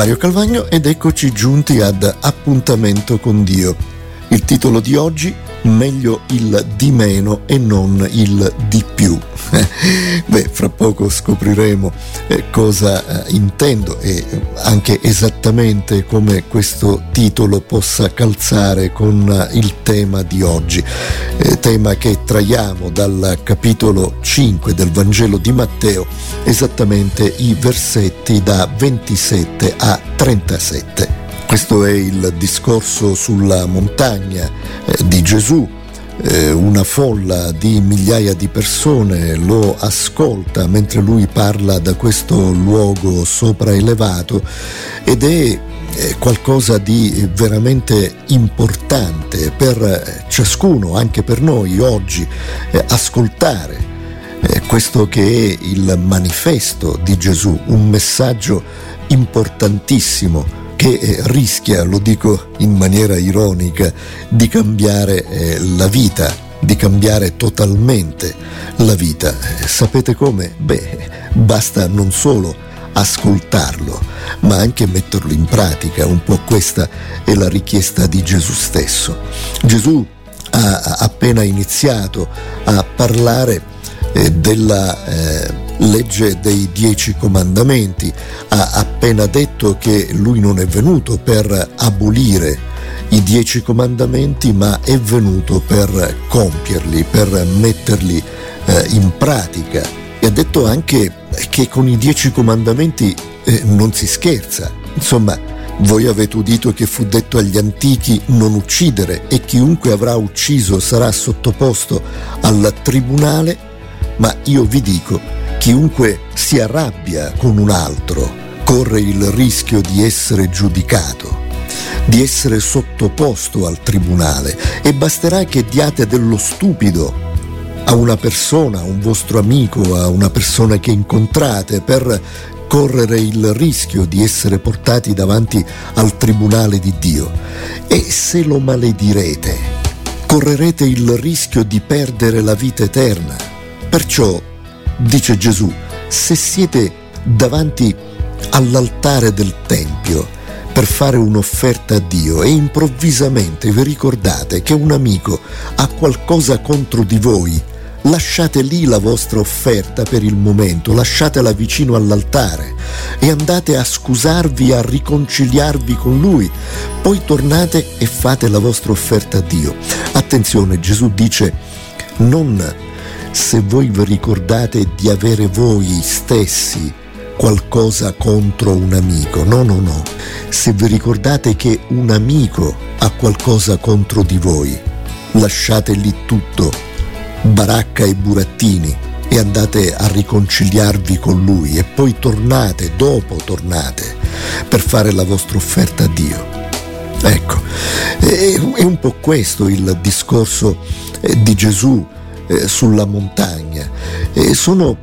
Mario Calvagno ed eccoci giunti ad Appuntamento con Dio. Il titolo di oggi meglio il di meno e non il di più. Beh, fra poco scopriremo eh, cosa eh, intendo e anche esattamente come questo titolo possa calzare con eh, il tema di oggi, tema che traiamo dal capitolo 5 del Vangelo di Matteo, esattamente i versetti da 27 a 37. Questo è il discorso sulla montagna eh, di Gesù. Eh, una folla di migliaia di persone lo ascolta mentre lui parla da questo luogo sopraelevato ed è qualcosa di veramente importante per ciascuno, anche per noi oggi, eh, ascoltare questo che è il manifesto di Gesù, un messaggio importantissimo che eh, rischia, lo dico in maniera ironica, di cambiare eh, la vita, di cambiare totalmente la vita. Sapete come? Beh, basta non solo ascoltarlo, ma anche metterlo in pratica. Un po' questa è la richiesta di Gesù stesso. Gesù ha appena iniziato a parlare eh, della eh, legge dei dieci comandamenti, ha appena detto che lui non è venuto per abolire i dieci comandamenti, ma è venuto per compierli, per metterli eh, in pratica. E ha detto anche che con i dieci comandamenti eh, non si scherza. Insomma, voi avete udito che fu detto agli antichi non uccidere e chiunque avrà ucciso sarà sottoposto al tribunale, ma io vi dico Chiunque si arrabbia con un altro corre il rischio di essere giudicato, di essere sottoposto al tribunale e basterà che diate dello stupido a una persona, a un vostro amico, a una persona che incontrate per correre il rischio di essere portati davanti al tribunale di Dio. E se lo maledirete, correrete il rischio di perdere la vita eterna. Perciò dice Gesù, se siete davanti all'altare del Tempio per fare un'offerta a Dio e improvvisamente vi ricordate che un amico ha qualcosa contro di voi, lasciate lì la vostra offerta per il momento, lasciatela vicino all'altare e andate a scusarvi, a riconciliarvi con lui, poi tornate e fate la vostra offerta a Dio. Attenzione, Gesù dice non se voi vi ricordate di avere voi stessi qualcosa contro un amico. No, no, no. Se vi ricordate che un amico ha qualcosa contro di voi, lasciate lì tutto, baracca e burattini, e andate a riconciliarvi con lui e poi tornate, dopo tornate, per fare la vostra offerta a Dio. Ecco, è un po' questo il discorso eh, di Gesù eh, sulla montagna. Eh, sono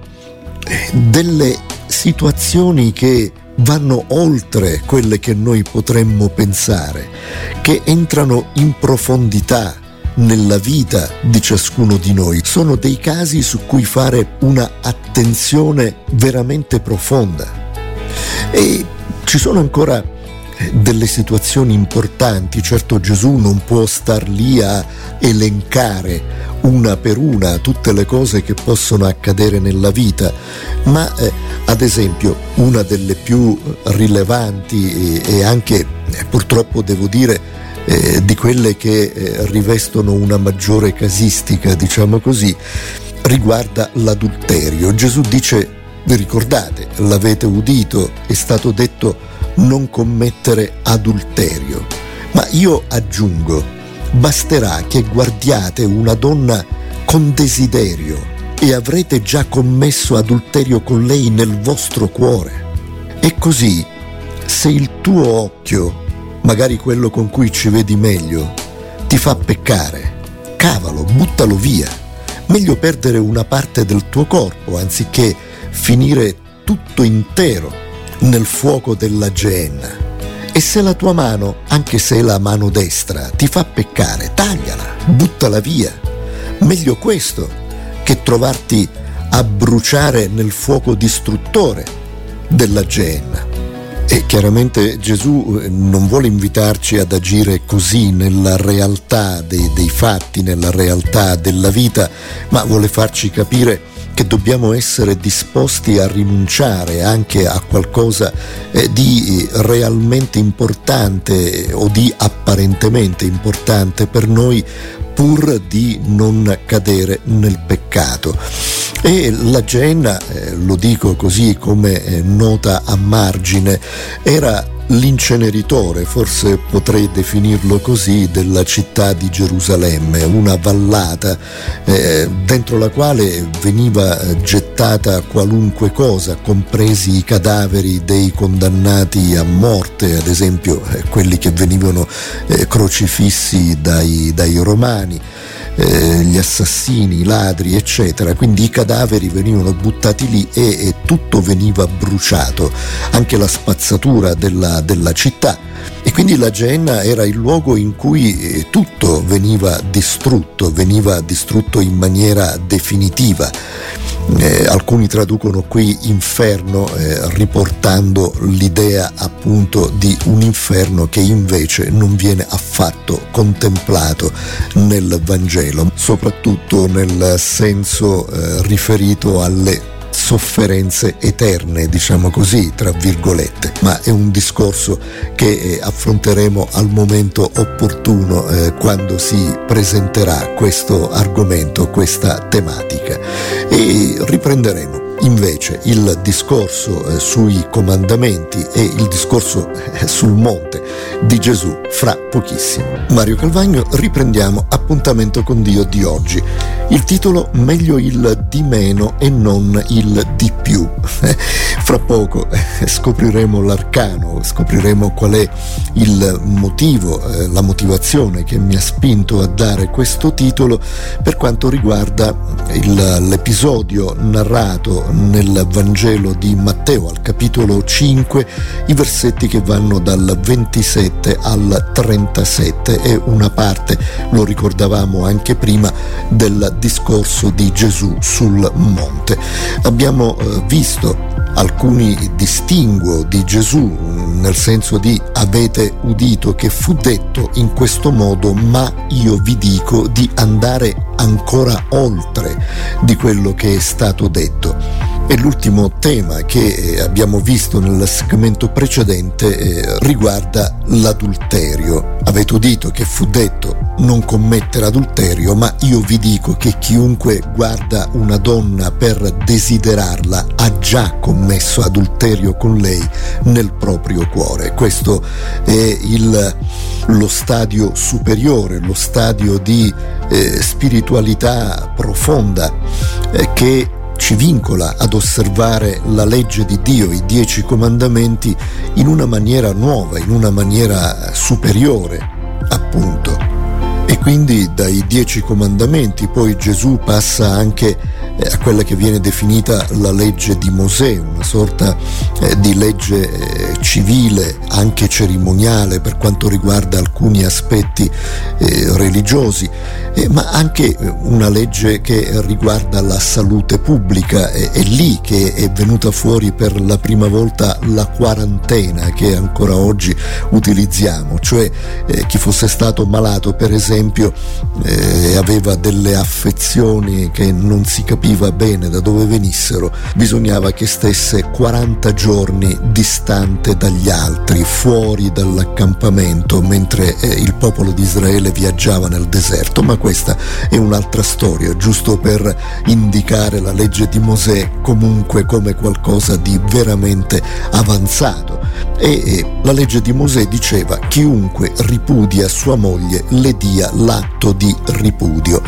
delle situazioni che vanno oltre quelle che noi potremmo pensare, che entrano in profondità nella vita di ciascuno di noi. Sono dei casi su cui fare una attenzione veramente profonda. E ci sono ancora delle situazioni importanti. Certo Gesù non può star lì a elencare una per una tutte le cose che possono accadere nella vita, ma eh, ad esempio una delle più rilevanti e, e anche eh, purtroppo devo dire eh, di quelle che eh, rivestono una maggiore casistica, diciamo così, riguarda l'adulterio. Gesù dice, vi ricordate, l'avete udito, è stato detto non commettere adulterio. Ma io aggiungo, basterà che guardiate una donna con desiderio e avrete già commesso adulterio con lei nel vostro cuore. E così, se il tuo occhio, magari quello con cui ci vedi meglio, ti fa peccare, cavalo, buttalo via. Meglio perdere una parte del tuo corpo anziché finire tutto intero nel fuoco della geenna. E se la tua mano, anche se è la mano destra, ti fa peccare, tagliala, buttala via. Meglio questo che trovarti a bruciare nel fuoco distruttore della geenna. E chiaramente Gesù eh, non vuole invitarci ad agire così nella realtà dei, dei fatti, nella realtà della vita, ma vuole farci capire che dobbiamo essere disposti a rinunciare anche a qualcosa eh, di realmente importante o di apparentemente importante per noi pur di non cadere nel peccato. E la Genna, eh, lo dico così come eh, nota a margine, era l'inceneritore, forse potrei definirlo così, della città di Gerusalemme, una vallata eh, dentro la quale veniva eh, gettata qualunque cosa, compresi i cadaveri dei condannati a morte, ad esempio eh, quelli che venivano eh, crocifissi dai, dai romani eh, gli assassini, i ladri, eccetera. Quindi i cadaveri venivano buttati lì e, e tutto veniva bruciato, anche la spazzatura della, della città. E quindi la Genna era il luogo in cui eh, tutto veniva distrutto, veniva distrutto in maniera definitiva. Eh, alcuni traducono qui inferno eh, riportando l'idea appunto di un inferno che invece non viene affatto contemplato nel Vangelo, soprattutto nel senso eh, riferito alle sofferenze eterne, diciamo così, tra virgolette, ma è un discorso che eh, affronteremo al momento opportuno eh, quando si presenterà questo argomento, questa tematica. E riprenderemo invece il discorso eh, sui comandamenti e il discorso eh, sul monte di Gesù fra pochissimo. Mario Calvagno, riprendiamo appuntamento con Dio di oggi. Il titolo Meglio il di meno e non il di più. Fra poco eh, scopriremo l'arcano, scopriremo qual è il motivo, la motivazione che mi ha spinto a dare questo titolo per quanto riguarda il, l'episodio narrato nel Vangelo di Matteo al capitolo 5 i versetti che vanno dal 27 al 37 è una parte, lo ricordavamo anche prima, del discorso di Gesù sul monte. Abbiamo eh, visto alcuni distinguo di Gesù nel senso di avete udito che fu detto in questo modo ma io vi dico di andare ancora oltre di quello che è stato detto. E l'ultimo tema che eh, abbiamo visto nel segmento precedente eh, riguarda l'adulterio. Avete udito che fu detto non commettere adulterio, ma io vi dico che chiunque guarda una donna per desiderarla ha già commesso adulterio con lei nel proprio cuore. Questo è il, lo stadio superiore, lo stadio di eh, spiritualità profonda eh, che ci vincola ad osservare la legge di Dio, i dieci comandamenti, in una maniera nuova, in una maniera superiore, appunto. E quindi dai dieci comandamenti poi Gesù passa anche eh, a quella che viene definita la legge di Mosè, una sorta eh, di legge eh, civile, anche cerimoniale per quanto riguarda alcuni aspetti religiosi, ma anche una legge che riguarda la salute pubblica. È lì che è venuta fuori per la prima volta la quarantena che ancora oggi utilizziamo, cioè chi fosse stato malato per esempio e aveva delle affezioni che non si capiva bene da dove venissero, bisognava che stesse 40 giorni distante dagli altri, fuori dall'accampamento, mentre eh, il popolo di Israele viaggiava nel deserto. Ma questa è un'altra storia, giusto per indicare la legge di Mosè comunque come qualcosa di veramente avanzato. E, la legge di Mosè diceva chiunque ripudia sua moglie le dia l'atto di ripudio.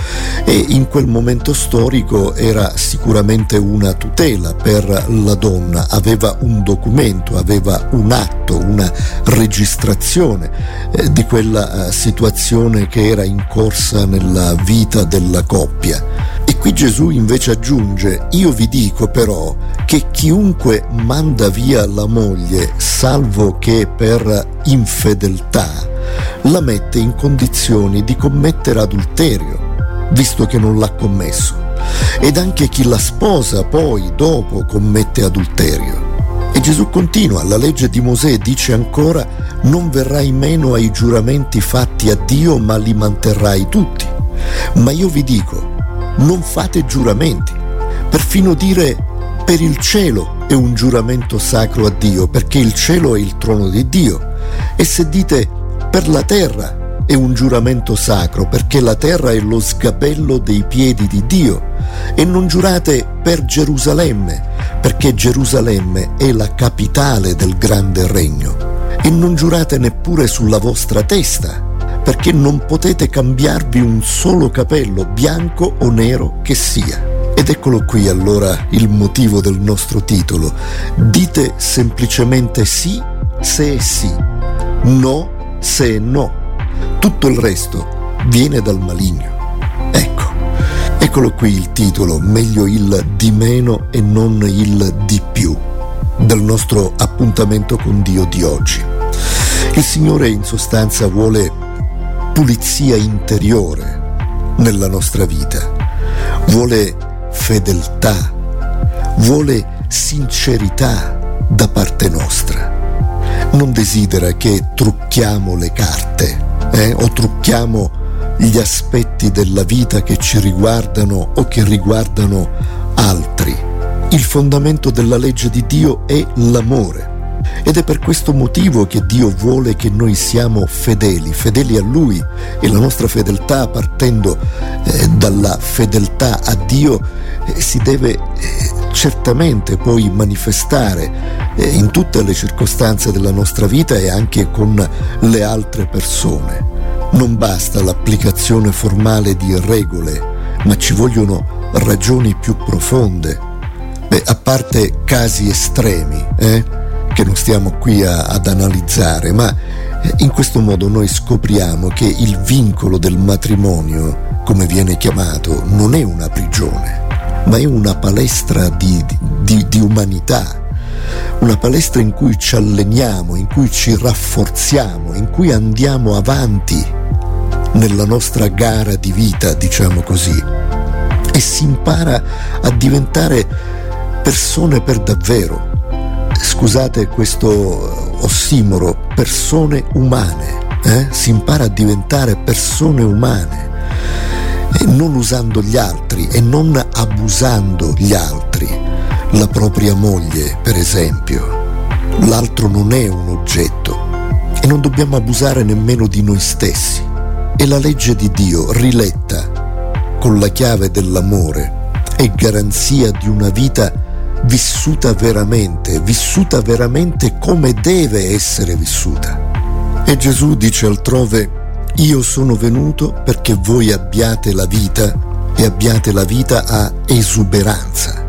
E in quel momento storico era sicuramente una tutela per la donna, aveva un documento, aveva un atto, una registrazione eh, di quella eh, situazione che era in corsa nella vita della coppia. Qui Gesù invece aggiunge, io vi dico però che chiunque manda via la moglie, salvo che per infedeltà, la mette in condizioni di commettere adulterio, visto che non l'ha commesso ed anche chi la sposa poi dopo commette adulterio. E Gesù continua, la legge di Mosè dice ancora, non verrai meno ai giuramenti fatti a Dio, ma li manterrai tutti. Ma io vi dico, non fate giuramenti, perfino dire per il cielo è un giuramento sacro a Dio, perché il cielo è il trono di Dio. E se dite per la terra è un giuramento sacro, perché la terra è lo sgabello dei piedi di Dio. E non giurate per Gerusalemme, perché Gerusalemme è la capitale del grande regno. E non giurate neppure sulla vostra testa, perché non potete cambiarvi un solo capello, bianco o nero che sia. Ed eccolo qui allora il motivo del nostro titolo. Dite semplicemente sì se è sì, no se è no. Tutto il resto viene dal maligno. Ecco, eccolo qui il titolo, meglio il di meno e non il di più, del nostro appuntamento con Dio di oggi. Il Signore in sostanza vuole pulizia interiore nella nostra vita, vuole fedeltà, vuole sincerità da parte nostra. Non desidera che trucchiamo le carte eh, o trucchiamo gli aspetti della vita che ci riguardano o che riguardano altri. Il fondamento della legge di Dio è l'amore. Ed è per questo motivo che Dio vuole che noi siamo fedeli, fedeli a Lui e la nostra fedeltà partendo eh, dalla fedeltà a Dio eh, si deve eh, certamente poi manifestare eh, in tutte le circostanze della nostra vita e anche con le altre persone. Non basta l'applicazione formale di regole, ma ci vogliono ragioni più profonde. Beh, a parte casi estremi, eh, che non stiamo qui a, ad analizzare, ma eh, in questo modo noi scopriamo che il vincolo del matrimonio, come viene chiamato, non è una prigione, ma è una palestra di, di, di umanità, una palestra in cui ci alleniamo, in cui ci rafforziamo, in cui andiamo avanti nella nostra gara di vita, diciamo così, e si impara a diventare persone per davvero. Scusate questo ossimoro, persone umane. Eh? Si impara a diventare persone umane e non usando gli altri e non abusando gli altri, la propria moglie per esempio. L'altro non è un oggetto e non dobbiamo abusare nemmeno di noi stessi. E la legge di Dio, riletta con la chiave dell'amore, è garanzia di una vita vissuta veramente, vissuta veramente come deve essere vissuta. E Gesù dice altrove, io sono venuto perché voi abbiate la vita e abbiate la vita a esuberanza.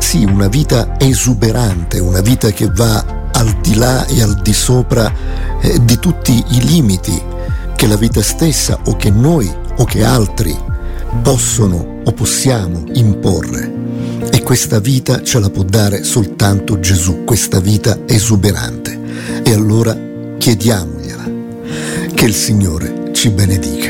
Sì, una vita esuberante, una vita che va al di là e al di sopra eh, di tutti i limiti che la vita stessa o che noi o che altri possono o possiamo imporre. Questa vita ce la può dare soltanto Gesù, questa vita esuberante. E allora chiediamogliela. Che il Signore ci benedica.